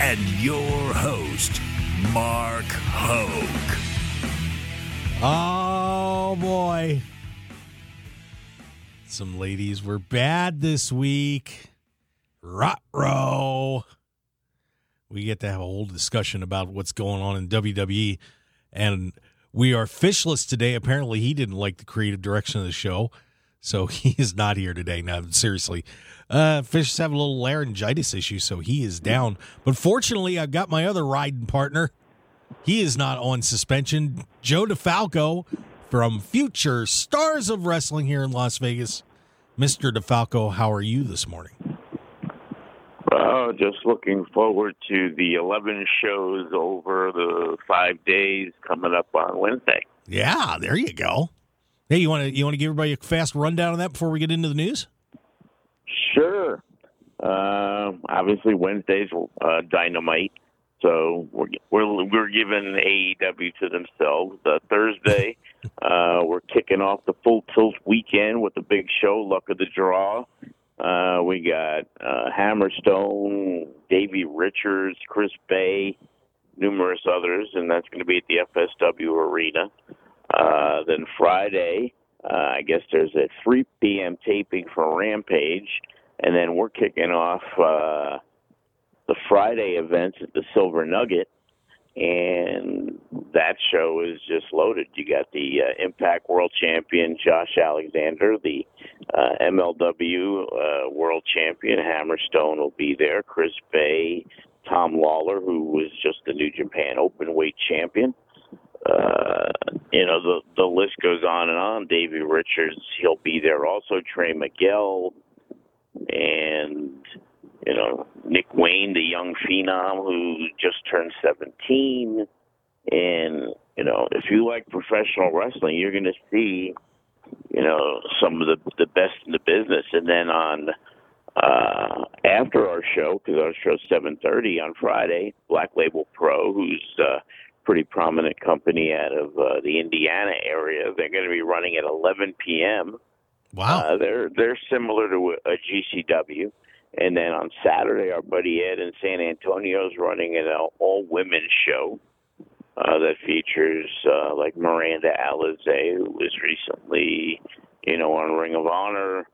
and your host, Mark Hoke. Oh boy. Some ladies were bad this week. Rot row. We get to have a whole discussion about what's going on in WWE. And we are fishless today. Apparently, he didn't like the creative direction of the show. So he is not here today. Now, seriously. Uh, Fish have a little laryngitis issue, so he is down. But fortunately, I've got my other riding partner. He is not on suspension. Joe DeFalco from Future Stars of Wrestling here in Las Vegas. Mr. DeFalco, how are you this morning? Well, just looking forward to the 11 shows over the five days coming up on Wednesday. Yeah, there you go. Hey, you want to you want to give everybody a fast rundown of that before we get into the news? Sure. Uh, obviously, Wednesday's uh, Dynamite, so we're we're we're giving AEW to themselves. Uh, Thursday, uh, we're kicking off the Full Tilt weekend with the big show, Luck of the Draw. Uh, we got uh, Hammerstone, Davey Richards, Chris Bey, numerous others, and that's going to be at the FSW Arena. Uh, then Friday, uh, I guess there's a 3 p.m. taping for Rampage, and then we're kicking off uh, the Friday events at the Silver Nugget, and that show is just loaded. You got the uh, Impact World Champion Josh Alexander, the uh, MLW uh, World Champion Hammerstone will be there, Chris Bey, Tom Lawlor, who was just the New Japan Openweight Champion uh, you know, the the list goes on and on. Davey Richards, he'll be there also. Trey Miguel, and you know Nick Wayne, the young phenom who just turned seventeen. And you know, if you like professional wrestling, you're going to see, you know, some of the the best in the business. And then on uh, after our show, because our show's seven thirty on Friday, Black Label Pro, who's uh, pretty prominent company out of uh, the Indiana area. They're going to be running at 11 p.m. Wow. Uh, they're they're similar to a GCW. And then on Saturday, our buddy Ed in San Antonio is running an all women's show uh, that features uh, like Miranda Alizé, who was recently, you know, on Ring of Honor.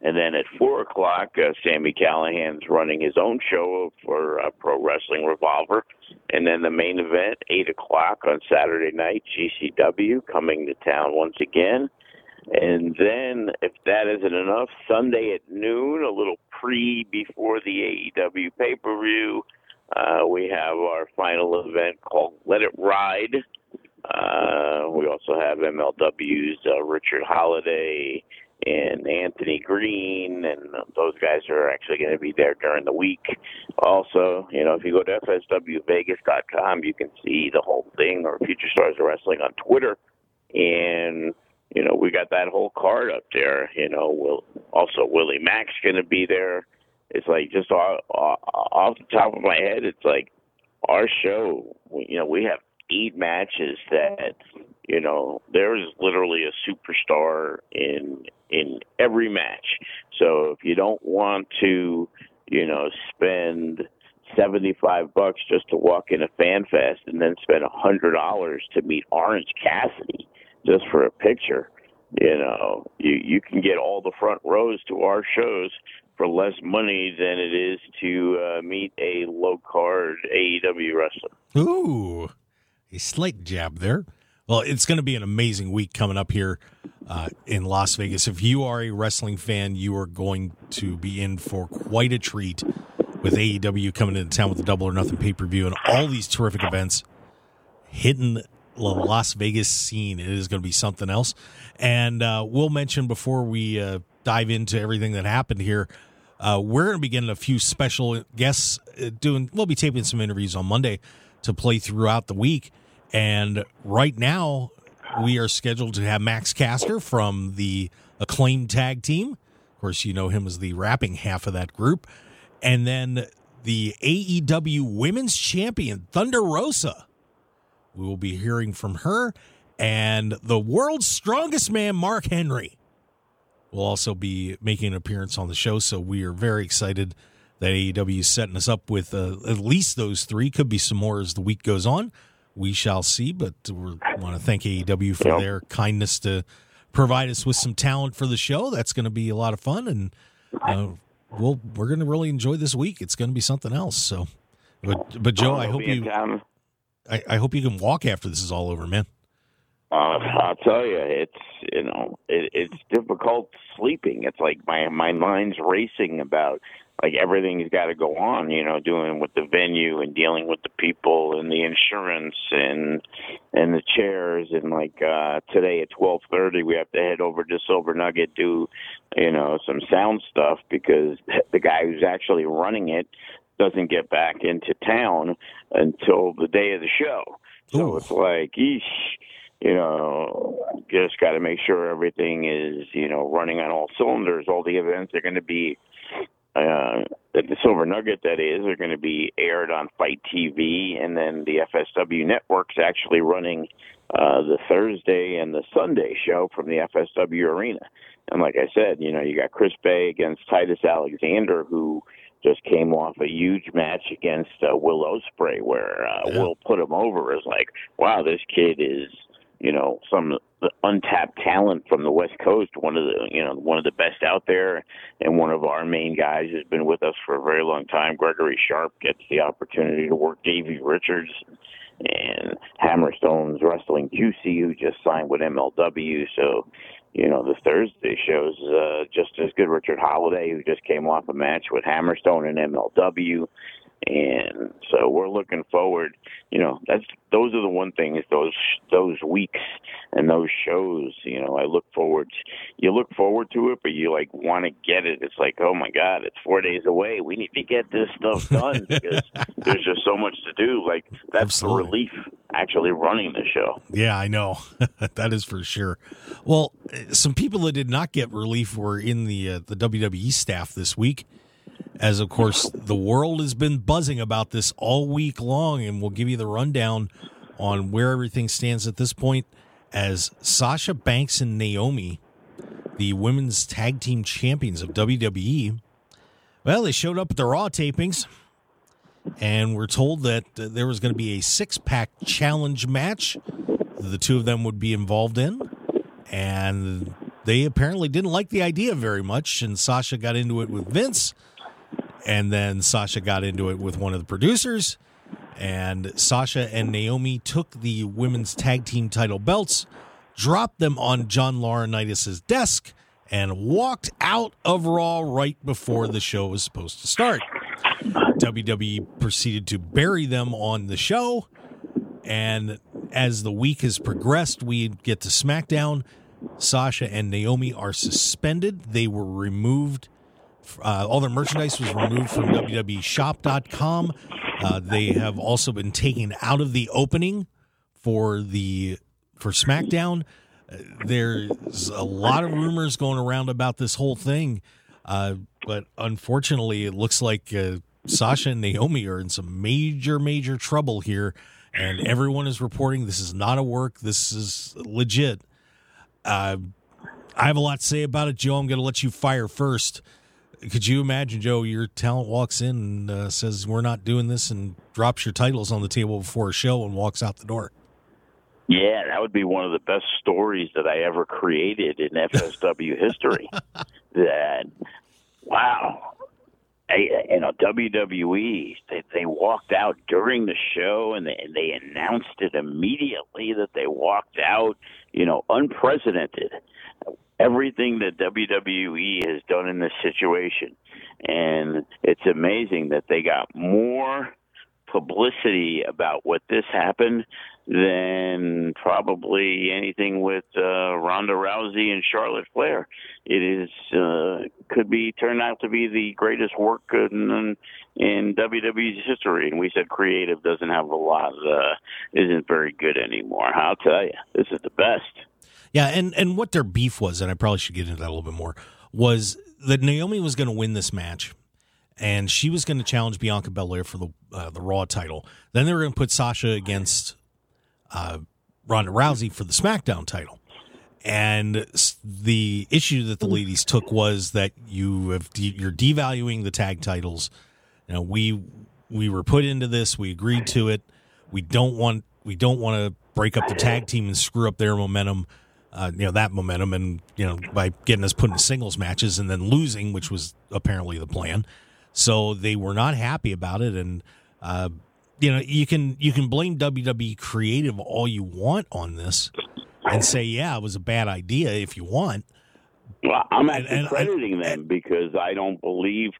And then at four o'clock, uh, Sami Callihan's running his own show for uh, Pro Wrestling Revolver. And then the main event, 8 o'clock on Saturday night, GCW coming to town once again. And then, if that isn't enough, Sunday at noon, a little pre before the AEW pay per view, uh, we have our final event called Let It Ride. Uh, we also have MLW's uh, Richard Holliday and Anthony Green, and those guys are actually going to be there during the week. Also, you know, if you go to fswvegas.com, you can see the whole thing, or Future Stars of Wrestling on Twitter, and you know, we got that whole card up there. You know, we'll, also Willie Mack's going to be there. It's like just off, off the top of my head, it's like our show. You know, we have eight matches that you know there is literally a superstar in in every match. So if you don't want to, you know, spend 75 bucks just to walk in a fan fest and then spend a hundred dollars to meet Orange Cassidy just for a picture, you know, you you can get all the front rows to our shows for less money than it is to uh, meet a low card AEW wrestler. Ooh, a slight jab there. Well, it's going to be an amazing week coming up here uh, in Las Vegas. If you are a wrestling fan, you are going to be in for quite a treat with AEW coming into town with the Double or Nothing pay per view and all these terrific events hitting Las Vegas scene. It is going to be something else. And uh, we'll mention before we uh, dive into everything that happened here. Uh, we're going to be getting a few special guests uh, doing. We'll be taping some interviews on Monday to play throughout the week. And right now, we are scheduled to have Max Caster from the acclaimed tag team. Of course, you know him as the rapping half of that group. And then the AEW Women's Champion, Thunder Rosa. We will be hearing from her. And the world's strongest man, Mark Henry, will also be making an appearance on the show. So we are very excited that AEW is setting us up with uh, at least those three. Could be some more as the week goes on. We shall see. But we want to thank AEW for their kindness to provide us with some talent for the show. That's going to be a lot of fun, and uh, we'll we're going to really enjoy this week. It's going to be something else. So, but but Joe, I I'll hope in you town. I, I hope you can walk after this is all over, man. Uh, I'll tell you, it's you know, it, it's difficult sleeping. It's like my my mind's racing about like everything's got to go on. You know, doing with the venue and dealing with the people and the insurance and and the chairs and like uh today at twelve thirty we have to head over to Silver Nugget do you know some sound stuff because the guy who's actually running it doesn't get back into town until the day of the show. So Ooh. it's like, eesh, you know, just got to make sure everything is, you know, running on all cylinders. All the events are going to be uh, the Silver Nugget, that is, are going to be aired on Fight TV, and then the FSW network's actually running uh, the Thursday and the Sunday show from the FSW arena. And like I said, you know, you got Chris Bey against Titus Alexander, who just came off a huge match against uh, Will Ospreay, where uh, Yeah. Will put him over as like, wow, this kid is, you know, some untapped talent from the West Coast, one of the, you know, one of the best out there, and one of our main guys has been with us for a very long time. Gregory Sharp gets the opportunity to work Davey Richards and Hammerstone's Wrestling Juicy, who just signed with MLW. So, you know, the Thursday show's uh, just as good. Richard Holliday, who just came off a match with Hammerstone and MLW. And so we're looking forward. You know, that's those are the one things those those weeks and those shows. You know, I look forward. You look forward to it, but you like want to get it. It's like, oh my god, it's four days away. We need to get this stuff done because there's just so much to do. Like that's Absolutely. the relief actually running the show. Yeah, I know. that is for sure. Well, uh, some people that did not get relief were in the uh, the WWE staff this week. As of course, the world has been buzzing about this all week long, and we'll give you the rundown on where everything stands at this point. As Sasha Banks and Naomi, the women's tag team champions of WWE, well, they showed up at the Raw tapings, and we're told that there was going to be a six pack challenge match the two of them would be involved in. And they apparently didn't like the idea very much. And Sasha got into it with Vince. And then Sasha got into it with one of the producers. And Sasha and Naomi took the women's tag team title belts, dropped them on John Laurinaitis' desk, and walked out of Raw right before the show was supposed to start. WWE proceeded to bury them on the show. And as the week has progressed, we get to SmackDown. Sasha and Naomi are suspended. They were removed. Uh, all their merchandise was removed from WWEshop.com. Uh, they have also been taken out of the opening for the for SmackDown. Uh, There's a lot of rumors going around about this whole thing, uh, but unfortunately, it looks like uh, Sasha and Naomi are in some major, major trouble here, and everyone is reporting this is not a work. This is legit. Uh, I have a lot to say about it, Joe. I'm going to let you fire first. Could you imagine, Joe? Your talent walks in and uh, says, "We're not doing this," and drops your titles on the table before a show and walks out the door. Yeah, that would be one of the best stories that I ever created in FSW history. that wow, I, you know WWE they they walked out during the show and they they announced it immediately that they walked out. You know, unprecedented. Everything that WWE has done in this situation, and it's amazing that they got more publicity about what this happened than probably anything with uh, Ronda Rousey and Charlotte Flair. It is uh, could be turned out to be the greatest work in in WWE's history. And we said creative doesn't have a lot, uh, isn't very good anymore. I'll tell you, this is the best. Yeah, and and what their beef was, and I probably should get into that a little bit more, was that Naomi was going to win this match and she was going to challenge Bianca Belair for the uh, the Raw title. Then they were going to put Sasha against uh, Ronda Rousey for the SmackDown title. And the issue that the ladies took was that you have de- you're devaluing the tag titles. You know, we we were put into this. We agreed to it. We don't want we don't want to break up the tag team and screw up their momentum. Uh, you know that momentum, and you know by getting us put in singles matches and then losing, which was apparently the plan. So they were not happy about it, and uh, you know you can you can blame WWE creative all you want on this, and say yeah it was a bad idea if you want. Well, I'm actually and, and, crediting and, them because I don't believe.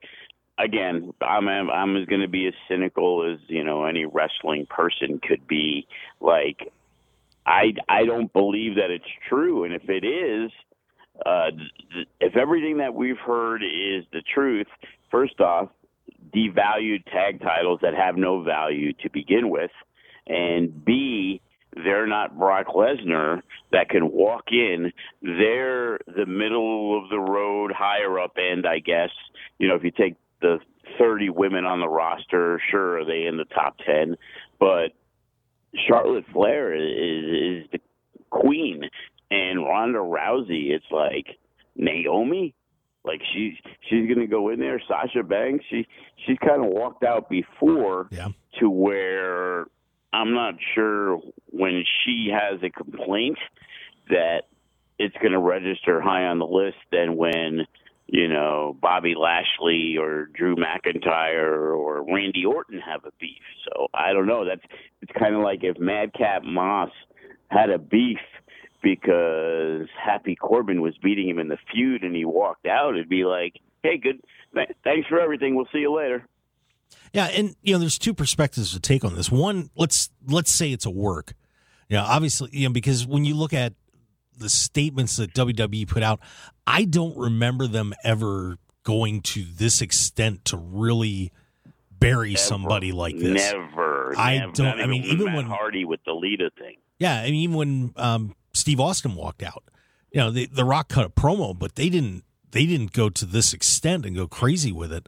Again, I'm I'm going to be as cynical as you know any wrestling person could be. Like, I I don't believe that it's true, and if it is, uh, if everything that we've heard is the truth, first off, devalued tag titles that have no value to begin with, and B, they're not Brock Lesnar that can walk in. They're the middle of the road, higher up end, I guess. You know, if you take the 30 women on the roster, sure, are they in the top 10? But Charlotte Flair is, is the queen, and Ronda Rousey, it's like Naomi. Like she's she's going to go in there. Sasha Banks, she she's kind of walked out before yeah. to where I'm not sure when she has a complaint that it's going to register high on the list than when you know Bobby Lashley or Drew McIntyre or Randy Orton have a beef. So I don't know. That's it's kind of like if Madcap Moss had a beef because Happy Corbin was beating him in the feud and he walked out, it'd be like, hey, good, th- thanks for everything. We'll see you later. Yeah, and you know, there's two perspectives to take on this. One, let's let's say it's a work. You know, obviously, you know, because when you look at the statements that WWE put out, I don't remember them ever going to this extent to really bury never, somebody like this. Never. I never, don't. I mean, even when Hardy with the Lita thing. Yeah, I mean, even when um, Steve Austin walked out. You know, the, the Rock cut a promo, but they didn't they didn't go to this extent and go crazy with it.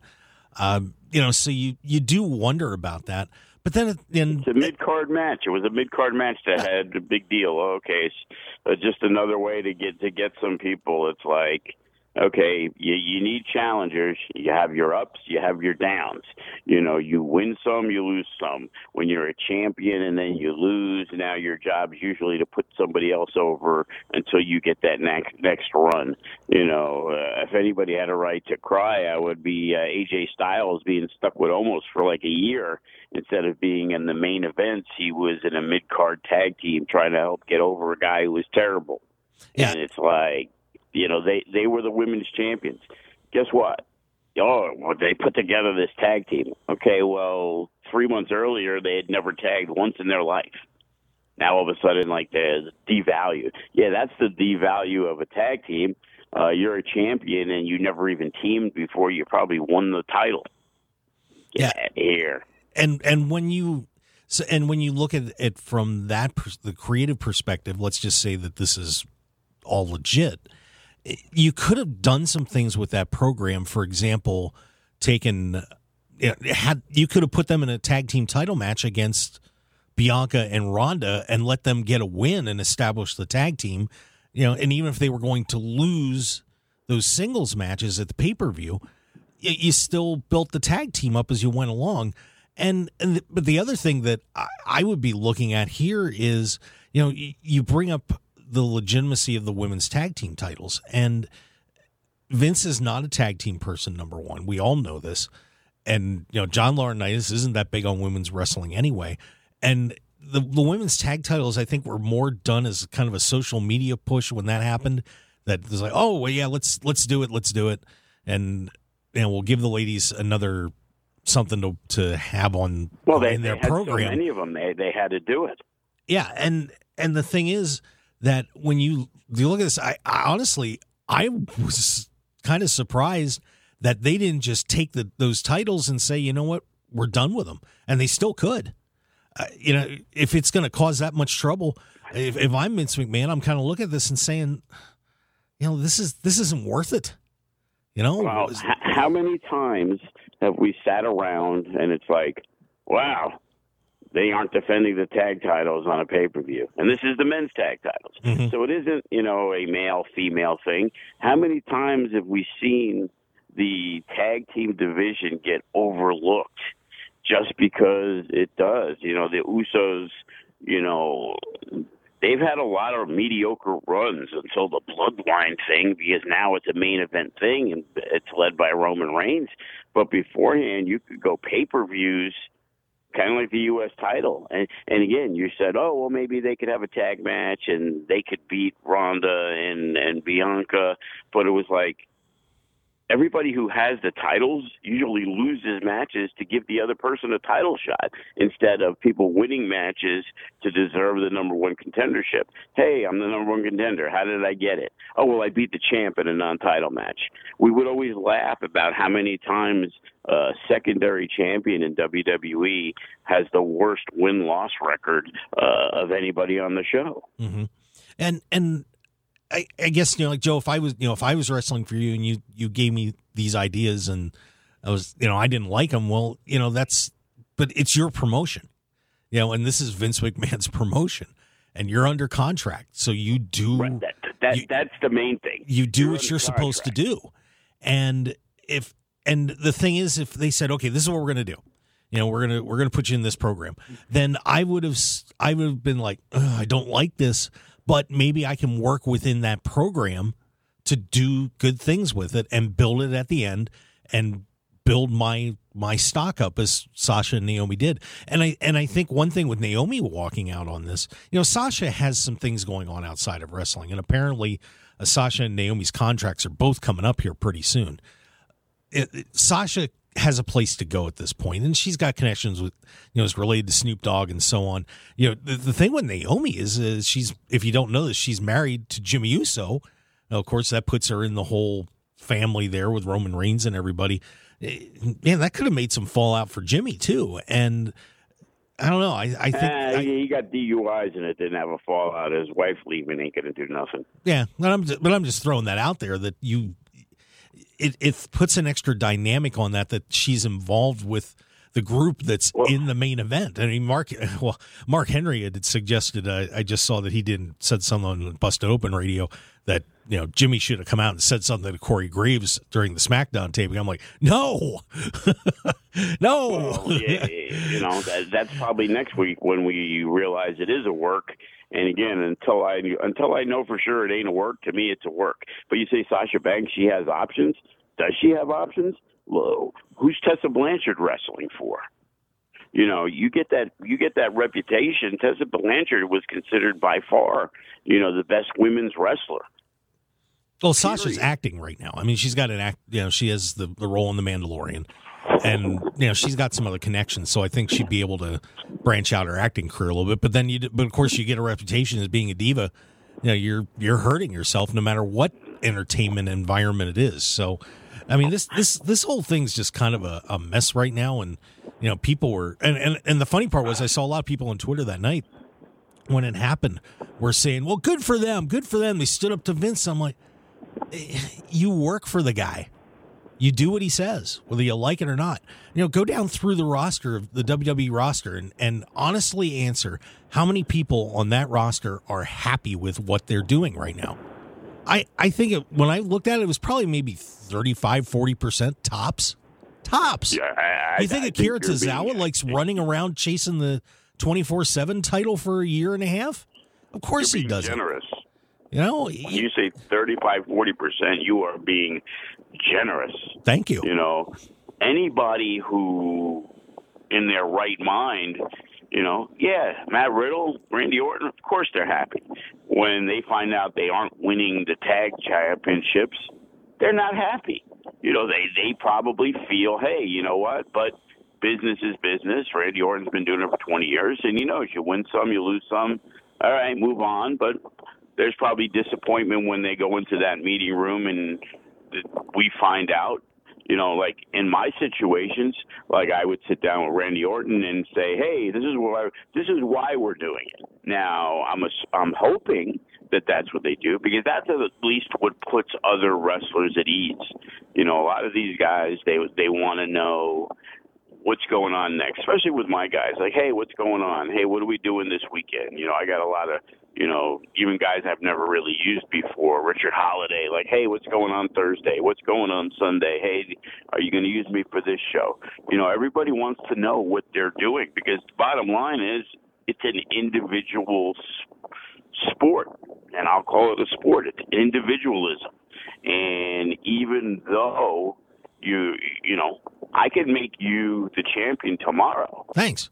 Um, you know, so you you do wonder about that. But then, then it's a mid card match. It was a mid card match that had a big deal. Okay, uh, just another way to get to get some people. It's like okay, you, you need challengers. You have your ups, you have your downs. You know, you win some, you lose some. When you're a champion and then you lose, now your job is usually to put somebody else over until you get that next next run. You know, uh, if anybody had a right to cry, I would be uh, AJ Styles being stuck with almost for like a year instead of being in the main events. He was in a mid card tag team trying to help get over a guy who was terrible. Yeah. And it's like you know, they they were the women's champions. Guess what? Oh, well, they put together this tag team. Okay, well, three months earlier they had never tagged once in their life. Now all of a sudden, like they're devalued. Yeah, that's the devalue of a tag team. Uh, you're a champion and you never even teamed before. You probably won the title. Get yeah. here. And and when you so and when you look at it from that the creative perspective, let's just say that this is all legit you could have done some things with that program. For example, taken had you could have put them in a tag team title match against Bianca and Ronda and let them get a win and establish the tag team. You know, and even if they were going to lose those singles matches at the pay per view, you still built the tag team up as you went along. And, and the, but the other thing that I, I would be looking at here is, you know, you, you bring up the legitimacy of the women's tag team titles. And Vince is not a tag team person, number one. We all know this. And, you know, John Laurinaitis isn't that big on women's wrestling anyway. And the, the women's tag titles, I think, were more done as kind of a social media push when that happened. That was like, oh, well, yeah, let's let's do it, let's do it, and you know, we'll give the ladies another something to to have on well, they, in their they program. So many of them, they they had to do it. Yeah, and and the thing is that when you you look at this, I, I honestly I was kind of surprised that they didn't just take the those titles and say, you know what, we're done with them, and they still could. Uh, you know, if it's going to cause that much trouble, if, if I'm Vince McMahon, I'm kind of looking at this and saying, you know, this is this isn't worth it. You know, well, how many times have we sat around and it's like, wow, they aren't defending the tag titles on a pay per view, and this is the men's tag titles, mm-hmm. so it isn't you know a male female thing. How many times have we seen the tag team division get overlooked just because it does? You know, the Usos, you know, they've had a lot of mediocre runs until the bloodline thing because now it's a main event thing and it's led by Roman Reigns. But beforehand, you could go pay per views, kind of like the U.S. title. And and again, you said, oh well, maybe they could have a tag match and they could beat Ronda and and Bianca, but it was like everybody who has the titles usually loses matches to give the other person a title shot instead of people winning matches to deserve the number one contendership. Hey, I'm the number one contender. How did I get it? Oh, well, I beat the champ in a non title match. We would always laugh about how many times a secondary champion in WWE has the worst win loss record uh, of anybody on the show. Mm-hmm. And, and, I, I guess you know, like Joe, if I was, you know, if I was wrestling for you and you you gave me these ideas and I was, you know, I didn't like them. Well, you know, that's, but it's your promotion, you know, and this is Vince McMahon's promotion, and you're under contract, so you do. Right. That, that you, that's the main thing. You do you're what you're supposed to do, and if and the thing is, if they said, okay, this is what we're gonna do, you know, we're gonna we're gonna put you in this program, mm-hmm. then I would have I would have been like, I don't like this but maybe I can work within that program to do good things with it and build it at the end and build my my stock up as Sasha and Naomi did. And I and I think one thing with Naomi walking out on this, you know, Sasha has some things going on outside of wrestling, and apparently uh, Sasha and Naomi's contracts are both coming up here pretty soon. It, it, Sasha has a place to go at this point, and she's got connections with you know is related to Snoop Dogg and so on. You know the, the thing with Naomi is, is she's if you don't know this, she's married to Jimmy Uso. Now, of course, that puts her in the whole family there with Roman Reigns and everybody. Man, eh, that could have made some fallout for Jimmy too, and. I don't know. I, I think uh, I, he got DUIs and it didn't have a fallout. His wife leaving ain't going to do nothing. Yeah, but I'm just, but I'm just throwing that out there that you it, it puts an extra dynamic on that that she's involved with the group that's well, in the main event. I mean, Mark, well, Mark Henry had suggested. Uh, I just saw that he didn't said something on Busted Open Radio that you know Jimmy should have come out and said something to Corey Graves during the SmackDown taping. I'm like, no, no. Well, yeah, you know that, that's probably next week when we realize it is a work and again, until I until I know for sure it ain't a work, to me it's a work. But you say Sasha Banks, she has options. Does she have options? Well, who's Tessa Blanchard wrestling for? You know, you get that you get that reputation. Tessa Blanchard was considered by far, you know, the best women's wrestler. Well, Sasha's acting right now. I mean, she's got an act. You know, she has the the role in the Mandalorian and you know she's got some other connections, so I think she'd be able to branch out her acting career a little bit. But then you, but of course, you get a reputation as being a diva. You know, you're you're hurting yourself no matter what entertainment environment it is. So, I mean, this this this whole thing's just kind of a, a mess right now, and you know, people were and, and and the funny part was I saw a lot of people on Twitter that night when it happened were saying, "Well, good for them, good for them." They stood up to Vince. I'm like, eh, you work for the guy you do what he says, whether you like it or not. You know, go down through the roster of the WWE roster and, and honestly answer how many people on that roster are happy with what they're doing right now. I, I think it, when I looked at it, it was probably maybe 35, 40% tops. Tops. Yeah, I, you think I Akira think Tozawa likes running around chasing the 24 7 title for a year and a half? Of course he doesn't. Generous. You know, when you say 35, 40%, you are being generous. Thank you. You know, anybody who in their right mind, you know, yeah, Matt Riddle, Randy Orton, of course they're happy. When they find out they aren't winning the tag championships, they're not happy. You know, they they probably feel, hey, you know what? But business is business. Randy Orton's been doing it for 20 years, and you know, you win some, you lose some. All right, move on. But there's probably disappointment when they go into that meeting room and we find out you know, like in my situations, like I would sit down with Randy Orton and say, "Hey, this is why this is why we're doing it." Now, I'm a, I'm hoping that that's what they do because that's at least what puts other wrestlers at ease. You know, a lot of these guys they they want to know what's going on next, especially with my guys. Like, hey, what's going on? Hey, what are we doing this weekend? You know, I got a lot of, you know, even guys I've never really used before. Richard Holliday, like, hey, what's going on Thursday? What's going on Sunday? Hey, are you going to use me for this show? You know, everybody wants to know what they're doing because the bottom line is it's an individual sport, and I'll call it a sport. It's individualism. And even though you you know I can make you the champion tomorrow. Thanks.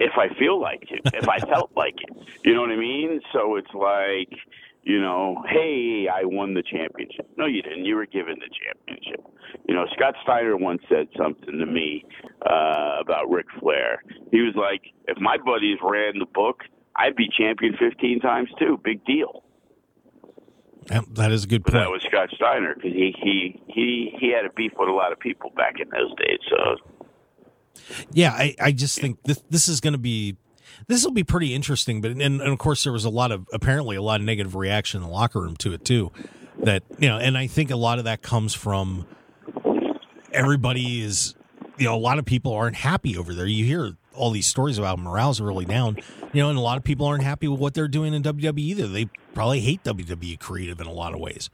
If I feel like it, if I felt like it, you know what I mean. So it's like, you know, hey, I won the championship. No, you didn't. You were given the championship. You know, Scott Steiner once said something to me uh, about Ric Flair. He was like, if my buddies ran the book, I'd be champion 15 times too. Big deal. that is a good point. That was Scott Steiner because he, he he he had a beef with a lot of people back in those days. So yeah, I, I just think this this is going to be this will be pretty interesting. But and, and of course there was a lot of apparently a lot of negative reaction in the locker room to it too. That you know, and I think a lot of that comes from everybody is you know a lot of people aren't happy over there. You hear all these stories about morale's really down, you know, and a lot of people aren't happy with what they're doing in WWE either. They probably hate WWE creative in a lot of ways.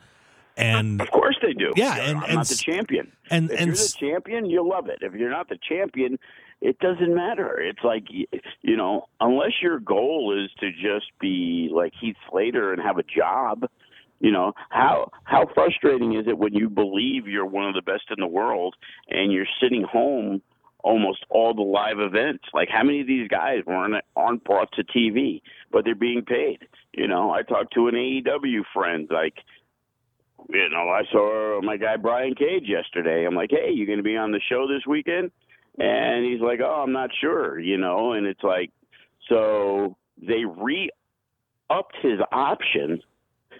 And of course they do. Yeah, and, I'm and not the champion. And if and you're the champion, you love it. If you're not the champion, it doesn't matter. It's like you know, unless your goal is to just be like Heath Slater and have a job. You know how how frustrating is it when you believe you're one of the best in the world and you're sitting home almost all the live events. Like how many of these guys weren't aren't brought to TV, but they're being paid. You know, I talked to an AEW friend like you know, I saw my guy Brian Cage yesterday. I'm like, hey, you going to be on the show this weekend? And he's like, oh, I'm not sure, you know. And it's like, so they re upped his option.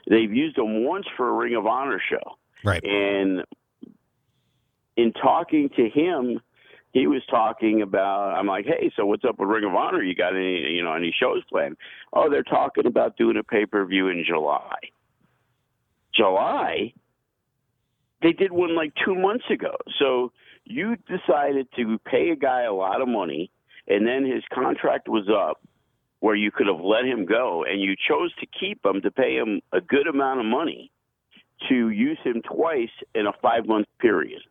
They've used him once for a Ring of Honor show. Right. And in talking to him, he was talking about I'm like, hey, so what's up with Ring of Honor? You got any you know any shows planned? Oh, they're talking about doing a pay per view in July. July, they did one like two months ago. So you decided to pay a guy a lot of money, and then his contract was up where you could have let him go, and you chose to keep him to pay him a good amount of money to use him twice in a five month period.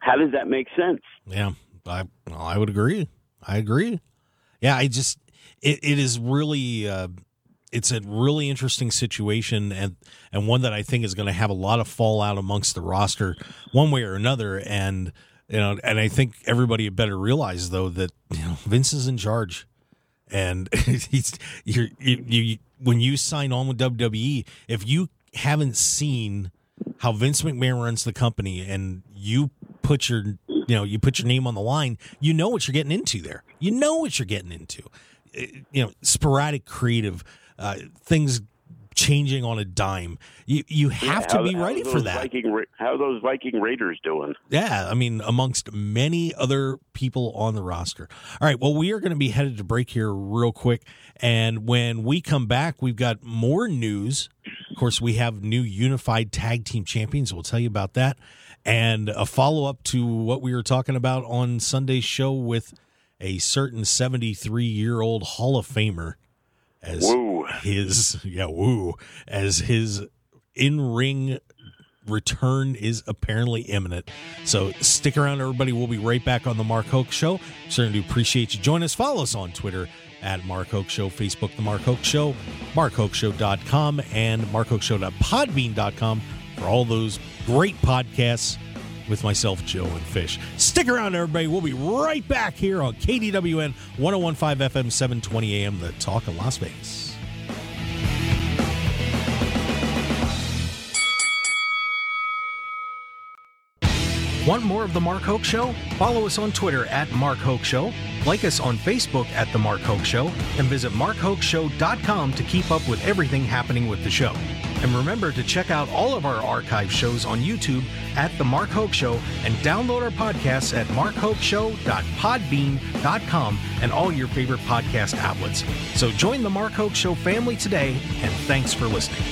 How does that make sense? Yeah, I I would agree. I agree. Yeah, I just it, it is really uh, it's a really interesting situation and and one that I think is going to have a lot of fallout amongst the roster one way or another. And you know and I think everybody had better realize though that you know Vince is in charge. And he's you you when you sign on with WWE if you haven't seen how Vince McMahon runs the company and you put your you know you put your name on the line you know what you're getting into there. You know what you're getting into. Eh, you know sporadic creative uh, things changing on a dime. You you have yeah, to how, be ready for that. Viking, how are those Viking Raiders doing? Yeah, I mean, amongst many other people on the roster. All right, well, we are going to be headed to break here real quick, and when we come back, we've got more news. Of course, we have new unified tag team champions. We'll tell you about that, and a follow up to what we were talking about on Sunday's show with a certain seventy three year old Hall of Famer as woo. his yeah woo as his in ring return is apparently imminent. So stick around, everybody. We'll be right back on the Mark Hoke Show. Certainly appreciate you join us. Follow us on Twitter at Mark Hoke Show, Facebook, The Mark Hoke Show, markhokeshow.com, and markhokeshow.podbean.com for all those great podcasts with myself, Joe, and Fish. Stick around, everybody. We'll be right back here on KDWN 1015 FM 720 AM, the talk of Las Vegas. Want more of The Mark Hoke Show? Follow us on Twitter at Mark Hoke Show, like us on Facebook at The Mark Hoke Show, and visit markhokeshow.com to keep up with everything happening with the show. And remember to check out all of our archive shows on YouTube at The Mark Hoke Show and download our podcasts at markhokeshow.podbean.com and all your favorite podcast outlets. So join The Mark Hoke Show family today, and thanks for listening.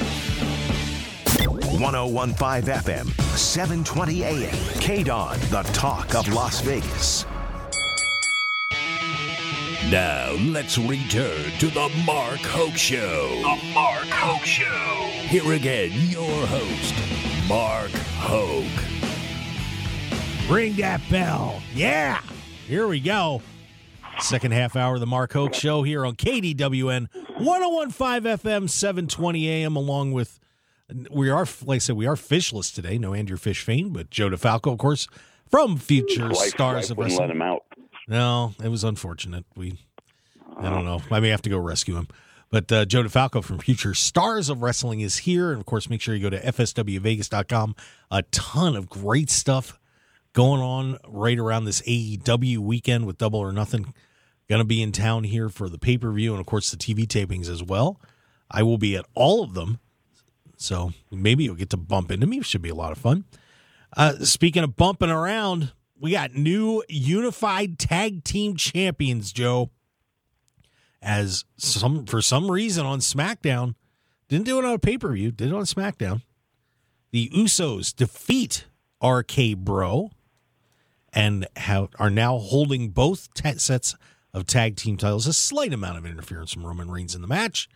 1015 FM, 720 AM. KDWN, the talk of Las Vegas. Now let's return to the Mark Hoke Show. The Mark Hoke Show. Here again, your host, Mark Hoke. Ring that bell. Yeah. Here we go. Second half hour of the Mark Hoke Show here on KDWN 1015 FM, 720 AM, along with we are like I said, we are fishless today. No Andrew Fish Fane, but Joe DeFalco, of course, from Future Life, Stars life of let him out. No, it was unfortunate. We, I don't know. I may have to go rescue him. But uh, Joe DeFalco from Future Stars of Wrestling is here. And of course, make sure you go to fswvegas.com. A ton of great stuff going on right around this AEW weekend with Double or Nothing. Going to be in town here for the pay per view and, of course, the TV tapings as well. I will be at all of them. So maybe you'll get to bump into me. It should be a lot of fun. Uh, speaking of bumping around, we got new unified tag team champions, Joe. As some for some reason on SmackDown, didn't do it on a pay per view, did it on SmackDown. The Usos defeat RK Bro and have, are now holding both ta- sets of tag team titles. A slight amount of interference from Roman Reigns in the match.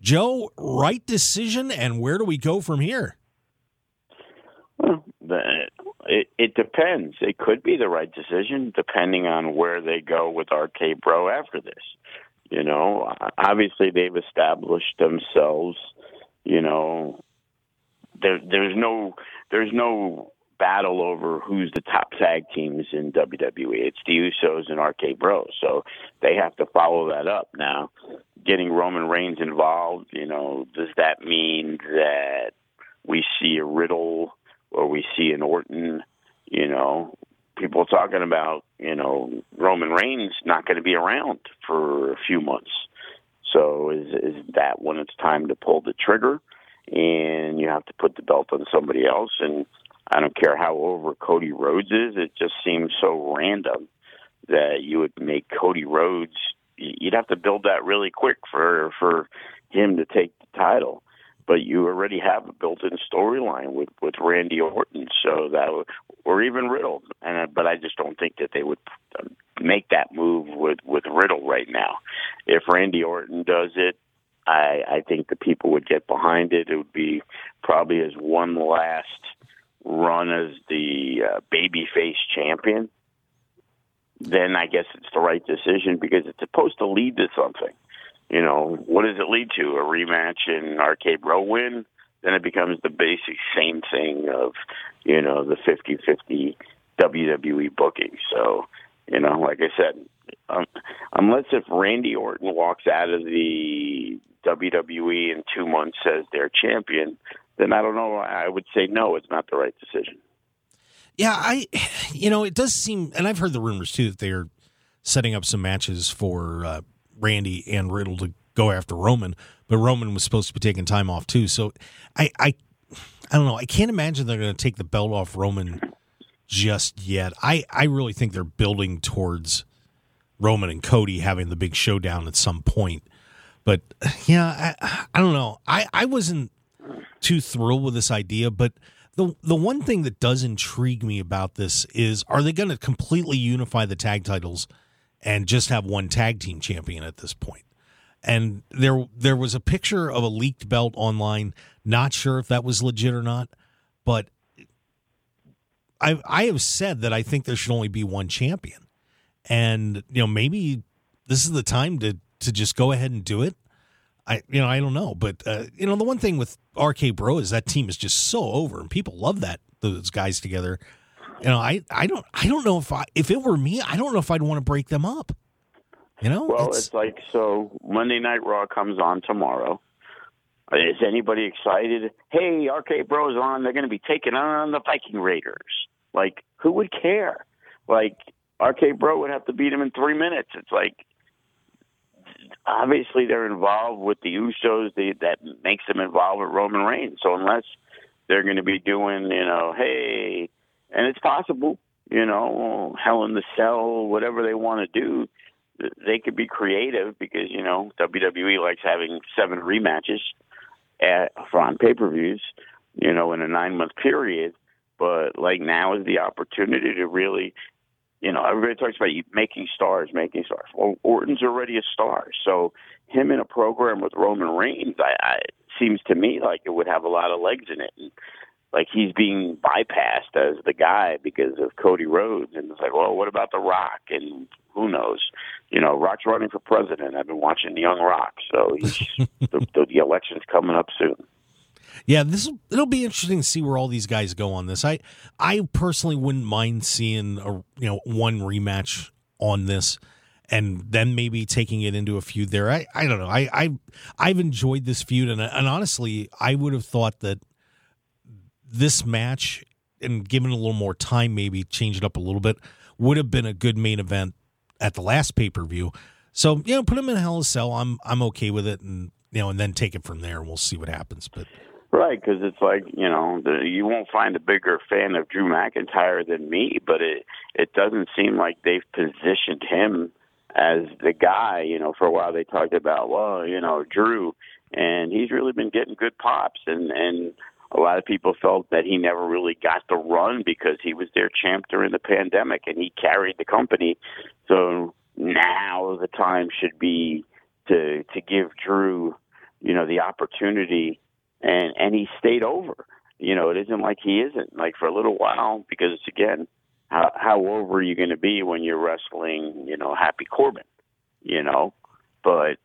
Joe, right decision, and where do we go from here? Well, the, it, it depends. It could be the right decision depending on where they go with RK Bro after this. You know, obviously they've established themselves. You know, there there's no there's no battle over who's the top tag teams in WWE. It's the Usos and RK Bro, so they have to follow that up now. Getting Roman Reigns involved, you know, does that mean that we see a Riddle or we see an Orton? You know, people talking about you know Roman Reigns not going to be around for a few months. So is is that when it's time to pull the trigger and you have to put the belt on somebody else? And I don't care how over Cody Rhodes is; it just seems so random that you would make Cody Rhodes. You'd have to build that really quick for for him to take the title but you already have a built-in storyline with with Randy Orton, so that or even Riddle. And uh, but I just don't think that they would uh, make that move with with Riddle right now. If Randy Orton does it, I I think the people would get behind it. It would be probably as one last run as the uh, babyface champion. Then I guess it's the right decision because it's supposed to lead to something you know, what does it lead to? A rematch in RK Bro win? Then it becomes the basic same thing of, you know, the 50 50 WWE booking. So, you know, like I said, um, unless if Randy Orton walks out of the WWE in two months as their champion, then I don't know. I would say no, it's not the right decision. Yeah, I, you know, it does seem, and I've heard the rumors too that they're setting up some matches for uh, Randy and Riddle to go after Roman, but Roman was supposed to be taking time off too. So I, I, I don't know. I can't imagine they're going to take the belt off Roman just yet. I, I really think they're building towards Roman and Cody having the big showdown at some point. But yeah, I, I don't know. I, I wasn't too thrilled with this idea, but the the one thing that does intrigue me about this is are they going to completely unify the tag titles and just have one tag team champion at this point? And there there was a picture of a leaked belt online. Not sure if that was legit or not, but I I have said that I think there should only be one champion, and you know maybe this is the time to to just go ahead and do it. I you know I don't know, but uh, you know the one thing with RK Bro is that team is just so over, and people love that those guys together. You know, I I don't I don't know if I if it were me, I don't know if I'd want to break them up. You know, Well, it's, like so. Monday Night Raw comes on tomorrow. Is anybody excited? Hey, RK Bros on. They're going to be taking on the Viking Raiders. Like, who would care? Like, RK Bro would have to beat him in three minutes. It's like, obviously they're involved with the Usos. They, that makes them involved with Roman Reigns. So unless they're going to be doing, you know, hey, and it's possible, you know, Hell in the Cell, whatever they want to do, they could be creative because you know WWE likes having seven rematches at, on pay per views, you know, in a nine month period. But like now is the opportunity to really, you know, everybody talks about making stars, making stars. Well, Orton's already a star, so him in a program with Roman Reigns, I, I seems to me like it would have a lot of legs in it. And like he's being bypassed as the guy because of Cody Rhodes, and it's like, well, what about The Rock? And who knows? You know, Rock's running for president. I've been watching Young Rock, so he's, the, the, the election's coming up soon. Yeah, this it'll be interesting to see where all these guys go on this. I I personally wouldn't mind seeing a you know one rematch on this and then maybe taking it into a feud there. I, I don't know. I, I I've enjoyed this feud and and honestly, I would have thought that this match and given a little more time, maybe change it up a little bit, would have been a good main event at the last pay per view. So you know, put him in Hell in a Cell. I'm I'm okay with it, and you know, and then take it from there, and we'll see what happens. But right, because it's like you know, the, you won't find a bigger fan of Drew McIntyre than me, but it it doesn't seem like they've positioned him as the guy. You know, for a while they talked about, well, you know, Drew, and he's really been getting good pops, and and a lot of people felt that he never really got the run because he was their champ during the pandemic and he carried the company. So now the time should be to to give Drew, you know, the opportunity and and he stayed over. You know, it isn't like he isn't like for a little while because again, how how over are you going to be when you're wrestling, you know, Happy Corbin, you know? But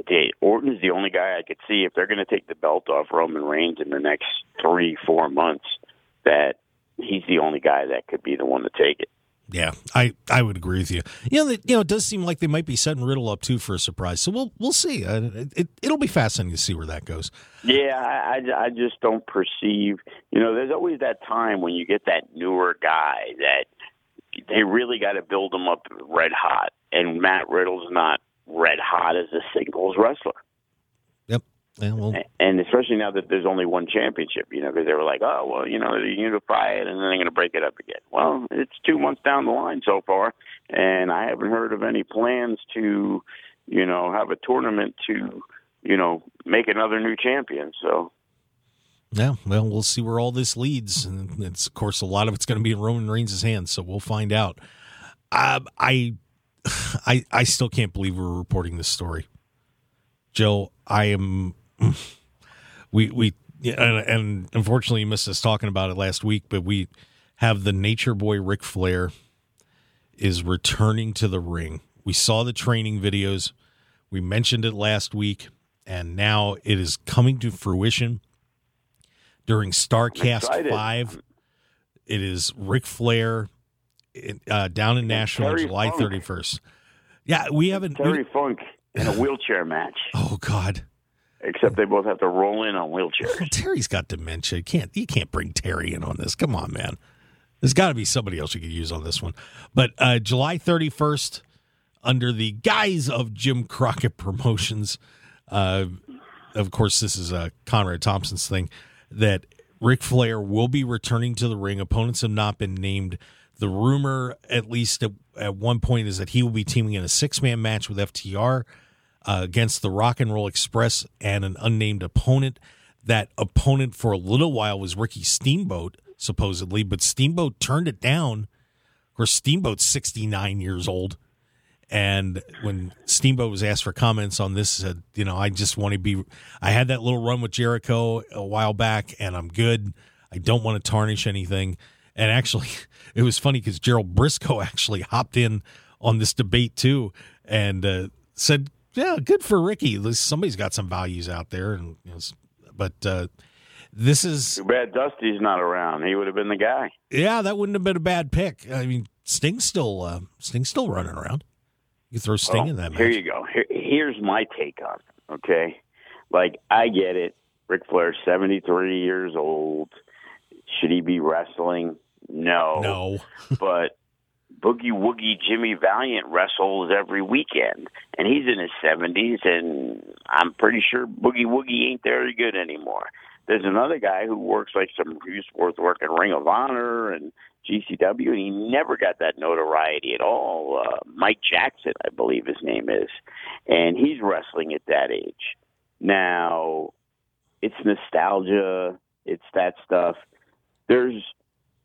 Okay, Orton's the only guy I could see if they're going to take the belt off Roman Reigns in the next three, four months. That he's the only guy that could be the one to take it. Yeah, I, I would agree with you. You know, you know, it does seem like they might be setting Riddle up too for a surprise. So we'll we'll see. Uh, it, it will be fascinating to see where that goes. Yeah, I, I I just don't perceive. You know, there's always that time when you get that newer guy that they really got to build him up red hot, and Matt Riddle's not red hot as a singles wrestler. Yep. Yeah, well. And especially now that there's only one championship, you know, because they were like, oh, well, you know, they unify it and then they're going to break it up again. Well, it's two months down the line so far, and I haven't heard of any plans to, you know, have a tournament to, you know, make another new champion. So. Yeah, well, we'll see where all this leads, and it's of course a lot of it's going to be in Roman Reigns' hands, so we'll find out. Uh, I I I still can't believe we're reporting this story, Joe. I am. We we and, and unfortunately you missed us talking about it last week, but we have the Nature Boy Ric Flair is returning to the ring. We saw the training videos. We mentioned it last week, and now it is coming to fruition during Starrcast Five. It is Ric Flair uh, down in Nashville, July thirty first. Yeah, we haven't. Terry we, Funk in a wheelchair match. Oh God! Except they both have to roll in on wheelchairs. Well, Terry's got dementia. You can't you can't bring Terry in on this. Come on, man. There's got to be somebody else you could use on this one. But uh, July 31st, under the guise of Jim Crockett Promotions, uh, of course, this is uh, Conrad Thompson's thing, that Ric Flair will be returning to the ring. Opponents have not been named. The rumor, at least at, at one point, is that he will be teaming in a six man match with FTR uh, against the Rock and Roll Express and an unnamed opponent. That opponent for a little while was Ricky Steamboat, supposedly, but Steamboat turned it down. Of course, Steamboat's 69 years old. And when Steamboat was asked for comments on this, said, you know, I just want to be. I had that little run with Jericho a while back, and I'm good. I don't want to tarnish anything. And actually, it was funny because Gerald Brisco actually hopped in on this debate too and uh, said, "Yeah, good for Ricky. Somebody's got some values out there." And you know, but uh, this is too bad Dusty's not around. He would have been the guy. Yeah, that wouldn't have been a bad pick. I mean, Sting's still uh, Sting's still running around. You throw Sting well, in that match. Here you go. Here, here's my take on it. Okay, like I get it. Ric Flair, seventy three years old. Should he be wrestling? No. No. but Boogie Woogie Jimmy Valiant wrestles every weekend, and he's in his seventies, and I'm pretty sure Boogie Woogie ain't very good anymore. There's another guy who works like some used to work working Ring of Honor and GCW, and he never got that notoriety at all. Uh, Mike Jackson, I believe his name is, and he's wrestling at that age. Now, it's nostalgia, it's that stuff. There's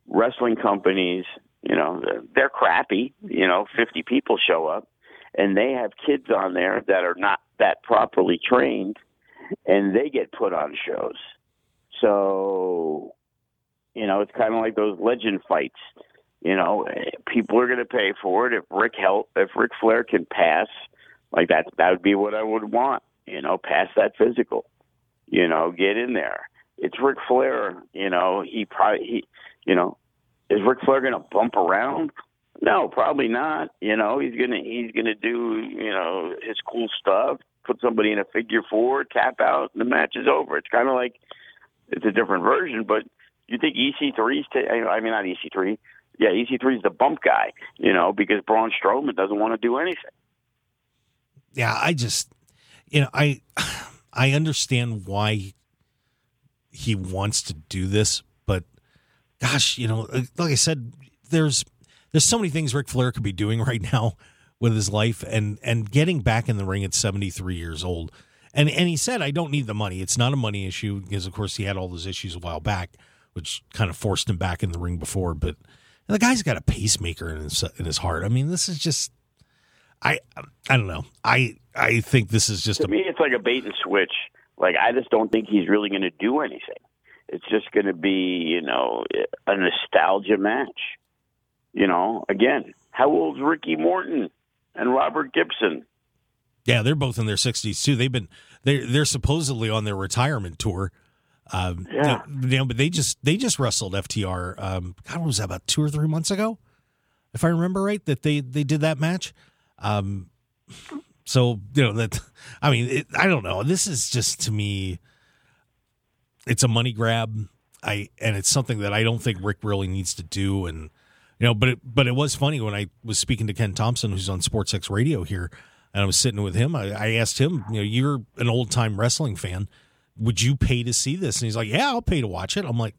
wrestling companies you know, they're crappy. You know, 50 people show up and they have kids on there that are not that properly trained and they get put on shows. So, you know, it's kind of like those legend fights. You know, people are going to pay for it. If Rick help, if Ric Flair can pass, like that, that would be what I would want. You know, pass that physical. You know, get in there. It's Ric Flair. You know, he probably he, you know, is Ric Flair going to bump around? No, probably not. You know, he's gonna he's gonna do you know his cool stuff, put somebody in a figure four, tap out, and the match is over. It's kind of like it's a different version, but you think EC3's t- I mean not EC3, yeah, EC3 is the bump guy, you know, because Braun Strowman doesn't want to do anything. Yeah, I just you know I I understand why he wants to do this, gosh, you know, uh, like I said, there's there's so many things Ric Flair could be doing right now with his life and and getting back in the ring at 73 years old. And and he said I don't need the money. It's not a money issue because of course he had all those issues a while back which kind of forced him back in the ring before, but the guy's got a pacemaker in his in his heart. I mean, this is just I I don't know. I I think this is just to a, me it's like a bait and switch. Like I just don't think he's really going to do anything. It's just going to be, you know, a nostalgia match. You know, again, how old's Ricky Morton and Robert Gibson? Yeah, they're both in their sixties too. They've been they they're supposedly on their retirement tour. Um, yeah, you know, but they just they just wrestled FTR. Um, God, what was that about two or three months ago, if I remember right? That they they did that match. Um, so you know that I mean it, I don't know. This is just to me it's a money grab. I and it's something that I don't think Rick really needs to do. And you know, but it, but it was funny when I was speaking to Ken Thompson, who's on Sports X Radio here, and I was sitting with him. I, I asked him, you know, you're an old time wrestling fan. Would you pay to see this? And he's like, Yeah, I'll pay to watch it. I'm like,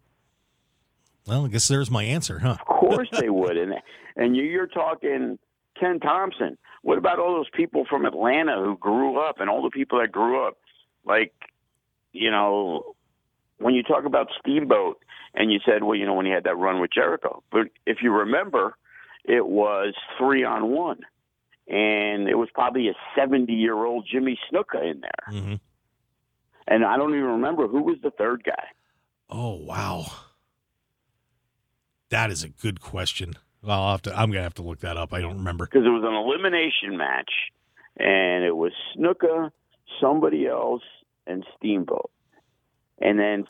Well, I guess there's my answer, huh? Of course they would. And and you're talking Ken Thompson. What about all those people from Atlanta who grew up and all the people that grew up? Like, you know, when you talk about Steamboat, and you said, well, you know, when he had that run with Jericho, but if you remember, it was three on one, and it was probably a seventy-year-old Jimmy Snuka in there, mm-hmm. and I don't even remember who was the third guy. Oh wow, that is a good question. Well, I'll have to. I'm gonna have to look that up. I don't remember because it was an elimination match, and it was Snuka, somebody else, and Steamboat. And then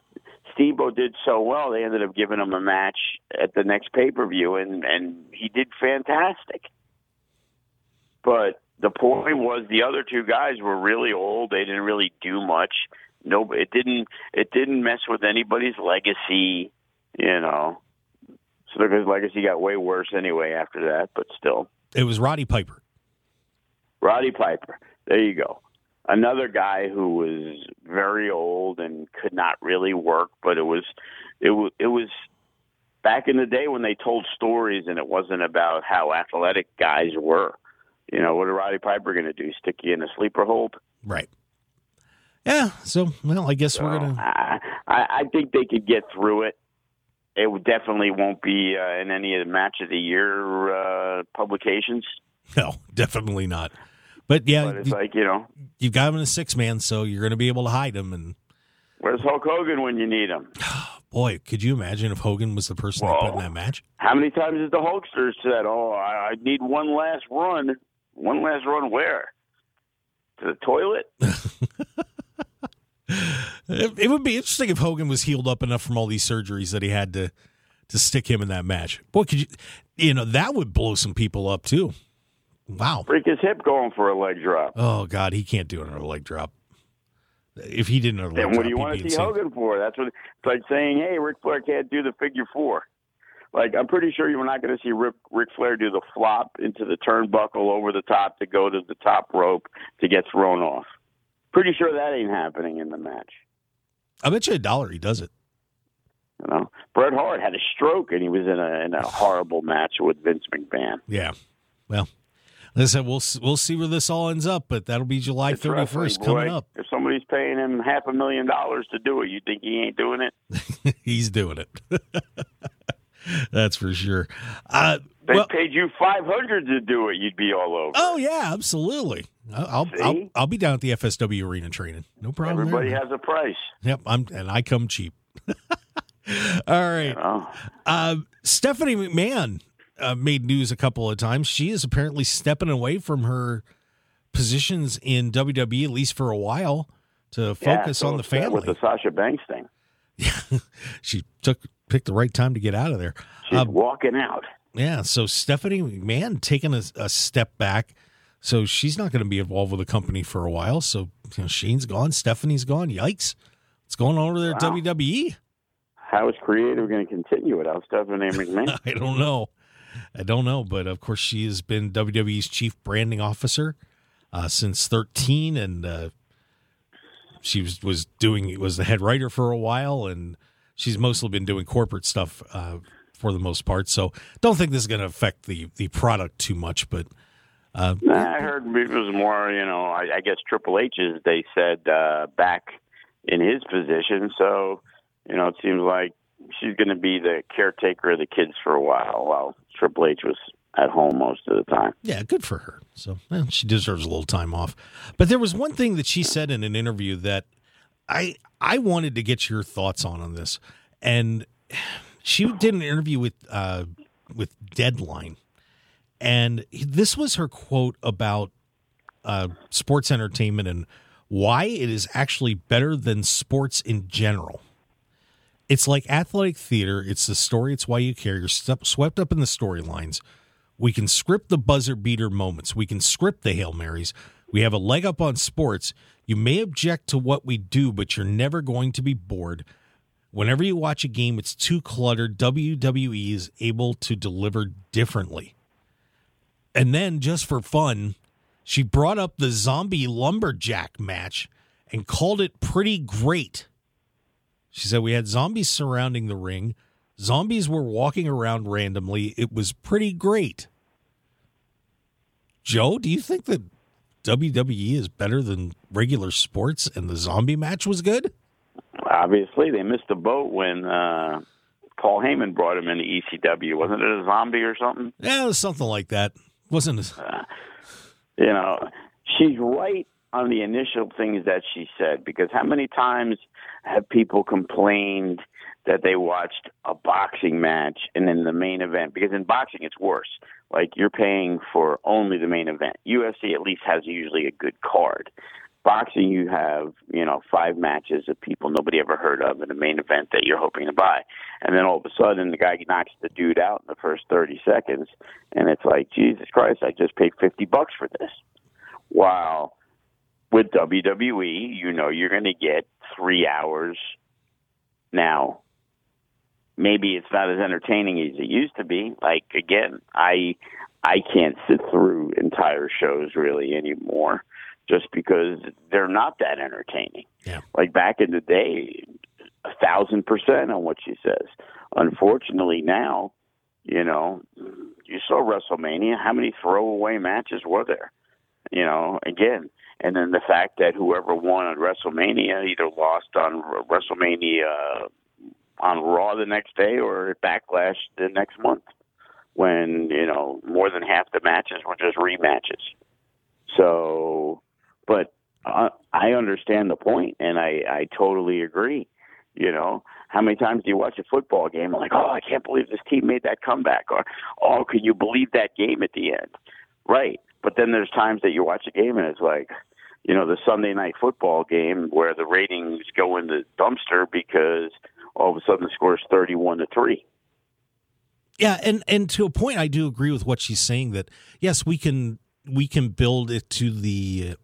Steamboat did so well, they ended up giving him a match at the next pay per view, and and he did fantastic. But the point was, the other two guys were really old. They didn't really do much. No, it didn't. It didn't mess with anybody's legacy. You know, so his legacy got way worse anyway after that. But still, it was Roddy Piper. Roddy Piper. There you go another guy who was very old and could not really work, but it was it was it was back in the day when they told stories and it wasn't about how athletic guys were. You know, what are Roddy Piper going to do? Stick you in a sleeper hold? Right. Yeah. So, well, I guess so, we're gonna. I, I think they could get through it. It definitely won't be uh, in any of the match of the year uh, publications. No, definitely not. But yeah, but it's you, like you know, you've got him in a six man, so you're going to be able to hide him. And where's Hulk Hogan when you need him? Boy, could you imagine if Hogan was the person that put in that match? How many times has the Hulkster said, "Oh, I, I need one last run, one last run where? To the toilet?" it, it would be interesting if Hogan was healed up enough from all these surgeries that he had to to stick him in that match. Boy, could you? You know that would blow some people up too. Wow. Break his hip going for a leg drop. Oh, God, he can't do another leg drop. If he didn't, then what do you want to see insane. Hogan for? That's what it's like saying, "Hey, Ric Flair can't do the figure four. Like I'm pretty sure you're not going to see Rick, Ric Flair do the flop into the turnbuckle over the top to go to the top rope to get thrown off. Pretty sure that ain't happening in the match. I bet you a dollar he does it. You know, Bret Hart had a stroke and he was in a in a horrible match with Vince McMahon. Yeah. Well, listen, we'll we'll see where this all ends up, but that'll be July thirty first coming up. If somebody's paying him half a million dollars to do it, you think he ain't doing it? He's doing it. That's for sure. Uh, they well, paid you five hundred to do it. You'd be all over. Oh yeah, absolutely. I'll I'll, I'll, be down at the FSW arena training. No problem. Everybody there. has a price. Yep, I'm and I come cheap. All right. You know? uh, Stephanie McMahon uh, made news a couple of times. She is apparently stepping away from her positions in WWE at least for a while to focus yeah, so on the family with the Sasha Banks thing. Yeah, she took picked the right time to get out of there. She's uh, walking out. Yeah, so Stephanie McMahon taking a, a step back. So she's not going to be involved with the company for a while. So you know, Shane's gone, Stephanie's gone. Yikes! What's going on over there wow. at WWE? How is creative going to continue without Stephanie McMahon? I don't know. I don't know, but of course she has been WWE's chief branding officer uh, since 13, and uh, she was was doing was the head writer for a while, and she's mostly been doing corporate stuff uh, for the most part. So don't think this is going to affect the the product too much, but. Uh, I heard it was more, you know, I, I guess Triple H's, they said, uh, back in his position. So, you know, it seems like she's going to be the caretaker of the kids for a while while Triple H was at home most of the time. Yeah, good for her. So well, she deserves a little time off. But there was one thing that she said in an interview that I I wanted to get your thoughts on on this, and she did an interview with uh, with Deadline, and this was her quote about uh, sports entertainment and why it is actually better than sports in general. It's like athletic theater. It's the story. It's why you care. You're swept up in the storylines. We can script the buzzer beater moments. We can script the Hail Marys. We have a leg up on sports. You may object to what we do, but you're never going to be bored. Whenever you watch a game, it's too cluttered. WWE is able to deliver differently. And then, just for fun, she brought up the zombie lumberjack match and called it pretty great. She said we had zombies surrounding the ring. Zombies were walking around randomly. It was pretty great. Joe, do you think that WWE is better than regular sports and the zombie match was good? Obviously, they missed the boat when uh, Paul Heyman brought him into ECW. Wasn't it a zombie or something? Yeah, it was something like that. Wasn't it? Uh, you know, she's right on the initial things that she said because how many times have people complained that they watched a boxing match and then the main event because in boxing it's worse like you're paying for only the main event. UFC at least has usually a good card. Boxing you have you know five matches of people nobody ever heard of in the main event that you're hoping to buy. And then all of a sudden the guy knocks the dude out in the first 30 seconds and it's like Jesus Christ I just paid 50 bucks for this. Wow with WWE, you know you're going to get three hours. Now, maybe it's not as entertaining as it used to be. Like again, I I can't sit through entire shows really anymore, just because they're not that entertaining. Yeah. Like back in the day, a thousand percent on what she says. Unfortunately, now, you know, you saw WrestleMania. How many throwaway matches were there? You know, again, and then the fact that whoever won on WrestleMania either lost on WrestleMania on Raw the next day or Backlash the next month, when you know more than half the matches were just rematches. So, but uh, I understand the point, and I I totally agree. You know, how many times do you watch a football game and like, oh, I can't believe this team made that comeback, or oh, can you believe that game at the end? Right. But then there's times that you watch a game and it's like, you know, the Sunday night football game where the ratings go in the dumpster because all of a sudden the score is 31 to 3. Yeah, and and to a point I do agree with what she's saying that yes, we can we can build it to the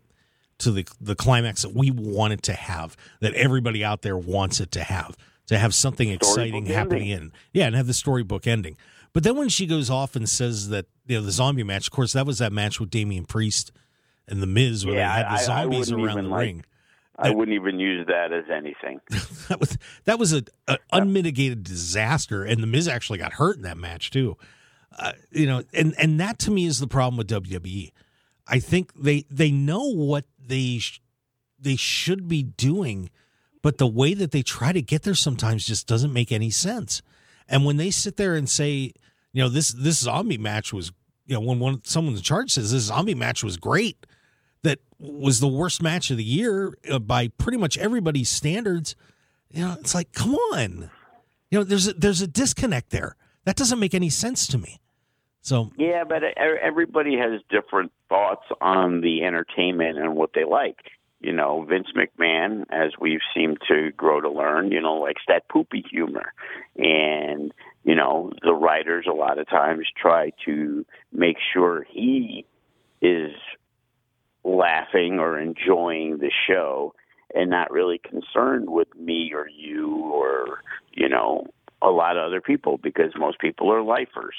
to the the climax that we want it to have, that everybody out there wants it to have. to have something exciting Storybook happening in. Yeah, and have the storybook ending. But then when she goes off and says that you know the zombie match, of course, that was that match with Damian Priest and the Miz where Yeah, they had I- I the zombies wouldn't around even the like- ring. I wouldn't even use that as anything. that was that was a, a unmitigated disaster, and the Miz actually got hurt in that match too. Uh, you know, and and that to me is the problem with WWE. I think they they know what they sh- they should be doing, but the way that they try to get there sometimes just doesn't make any sense. And when they sit there and say, you know, this this zombie match was, you know, when one someone in charge says this zombie match was great, that was the worst match of the year uh, by pretty much everybody's standards. You know, it's like, come on, you know, there's a, there's a disconnect there. That doesn't make any sense to me. So Yeah, but e- everybody has different thoughts on the entertainment and what they like. You know, Vince McMahon, as we've seemed to grow to learn, you know, likes that poopy humor. And, you know, the writers a lot of times try to make sure he is laughing or enjoying the show and not really concerned with me or you or, you know, a lot of other people because most people are lifers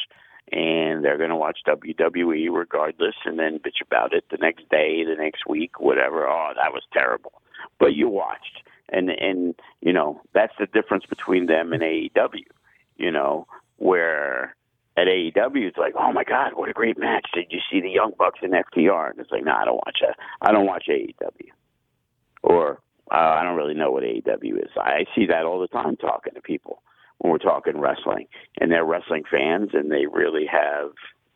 and they're going to watch WWE regardless and then bitch about it the next day, the next week, whatever. Oh, that was terrible. But you watched. And and you know, that's the difference between them and AEW, you know, where at AEW it's like, "Oh my god, what a great match. Did you see the Young Bucks and FTR?" And it's like, "No, I don't watch that. I don't watch AEW." Or uh, I don't really know what AEW is. I see that all the time talking to people when we're talking wrestling, and they're wrestling fans, and they really have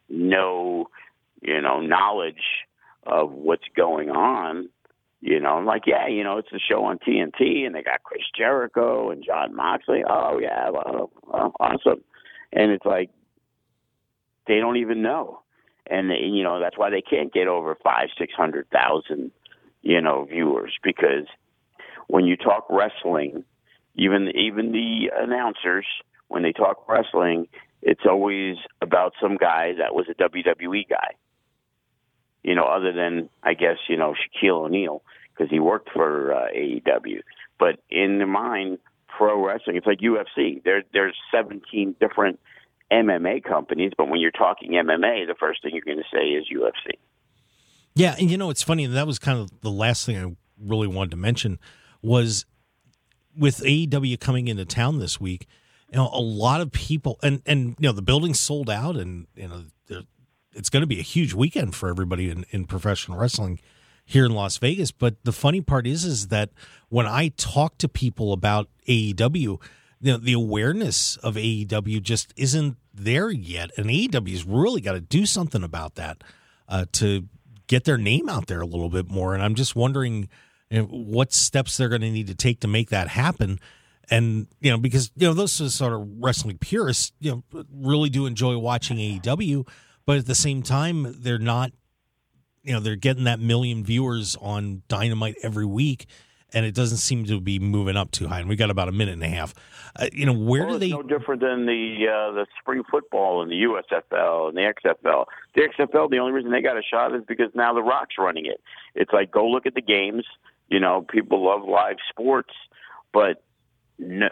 no, you know, knowledge of what's going on. You know, I'm like, yeah, you know, it's a show on TNT, and they got Chris Jericho and Jon Moxley. Oh yeah, well, well awesome. And it's like they don't even know, and they, you know that's why they can't get over five, six hundred thousand, you know, viewers because when you talk wrestling, even even the announcers when they talk wrestling, it's always about some guy that was a WWE guy. You know, other than I guess you know Shaquille O'Neal because he worked for uh, AEW. But in their mind, pro wrestling, it's like UFC. There, there's 17 different MMA companies, but when you're talking MMA, the first thing you're going to say is UFC. Yeah, and you know it's funny. And that was kind of the last thing I really wanted to mention was with AEW coming into town this week. You know, a lot of people, and and you know, the building sold out, and you know, it's going to be a huge weekend for everybody in, in professional wrestling here in Las Vegas. But the funny part is, is that when I talk to people about AEW, you know, the awareness of AEW just isn't there yet, and AEW's really got to do something about that uh, to get their name out there a little bit more. And I'm just wondering you know, what steps they're going to need to take to make that happen. And you know, because you know those sort of wrestling purists, you know, really do enjoy watching AEW, but at the same time, they're not you know they're getting that million viewers on Dynamite every week, and it doesn't seem to be moving up too high. And we got about a minute and a half. Uh, you know, where well, do they? no different than the uh, the spring football and the USFL and the XFL. The XFL, the only reason they got a shot is because now the Rock's running it. It's like go look at the games. You know, people love live sports, but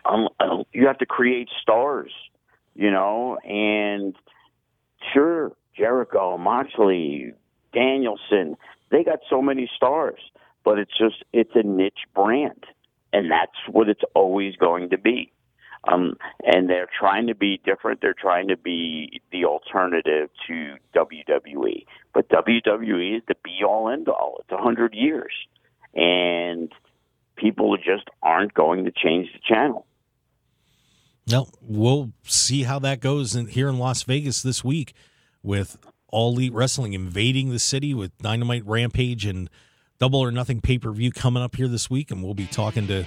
um, uh, you have to create stars. You know, and sure, Jericho, Moxley, Danielson, they got so many stars, but it's just it's a niche brand, and that's what it's always going to be. Um, and they're trying to be different. They're trying to be the alternative to WWE. But WWE is the be all end all. It's a hundred years, and people just aren't going to change the channel. No, we'll see how that goes in, here in Las Vegas this week with All Elite Wrestling invading the city with Dynamite Rampage and Double or Nothing pay per view coming up here this week. And we'll be talking to,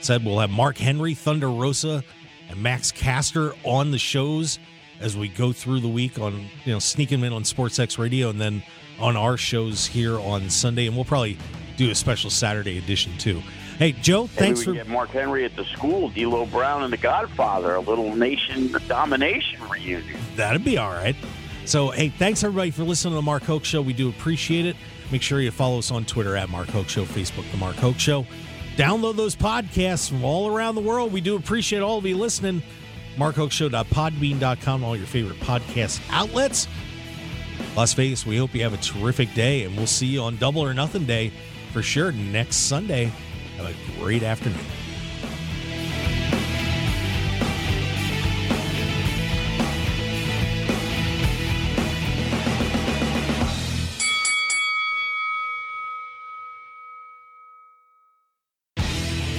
said we'll have Mark Henry, Thunder Rosa, and Max Caster on the shows as we go through the week on, you know, sneaking in on SportsX Radio and then on our shows here on Sunday. And we'll probably do a special Saturday edition too. Hey, Joe, Maybe thanks we for. get Mark Henry at the school, D'Lo Brown and the Godfather, a little nation domination reunion. That'd be all right. So, hey, thanks everybody for listening to the Mark Hoke Show. We do appreciate it. Make sure you follow us on Twitter at Mark Hoke Show, Facebook, The Mark Hoke Show. download those podcasts from all around the world. We do appreciate all of you listening. MarkHokeShow.podbean.com, all your favorite podcast outlets. Las Vegas, we hope you have a terrific day, and we'll see you on Double or Nothing Day for sure next Sunday. Have a great afternoon.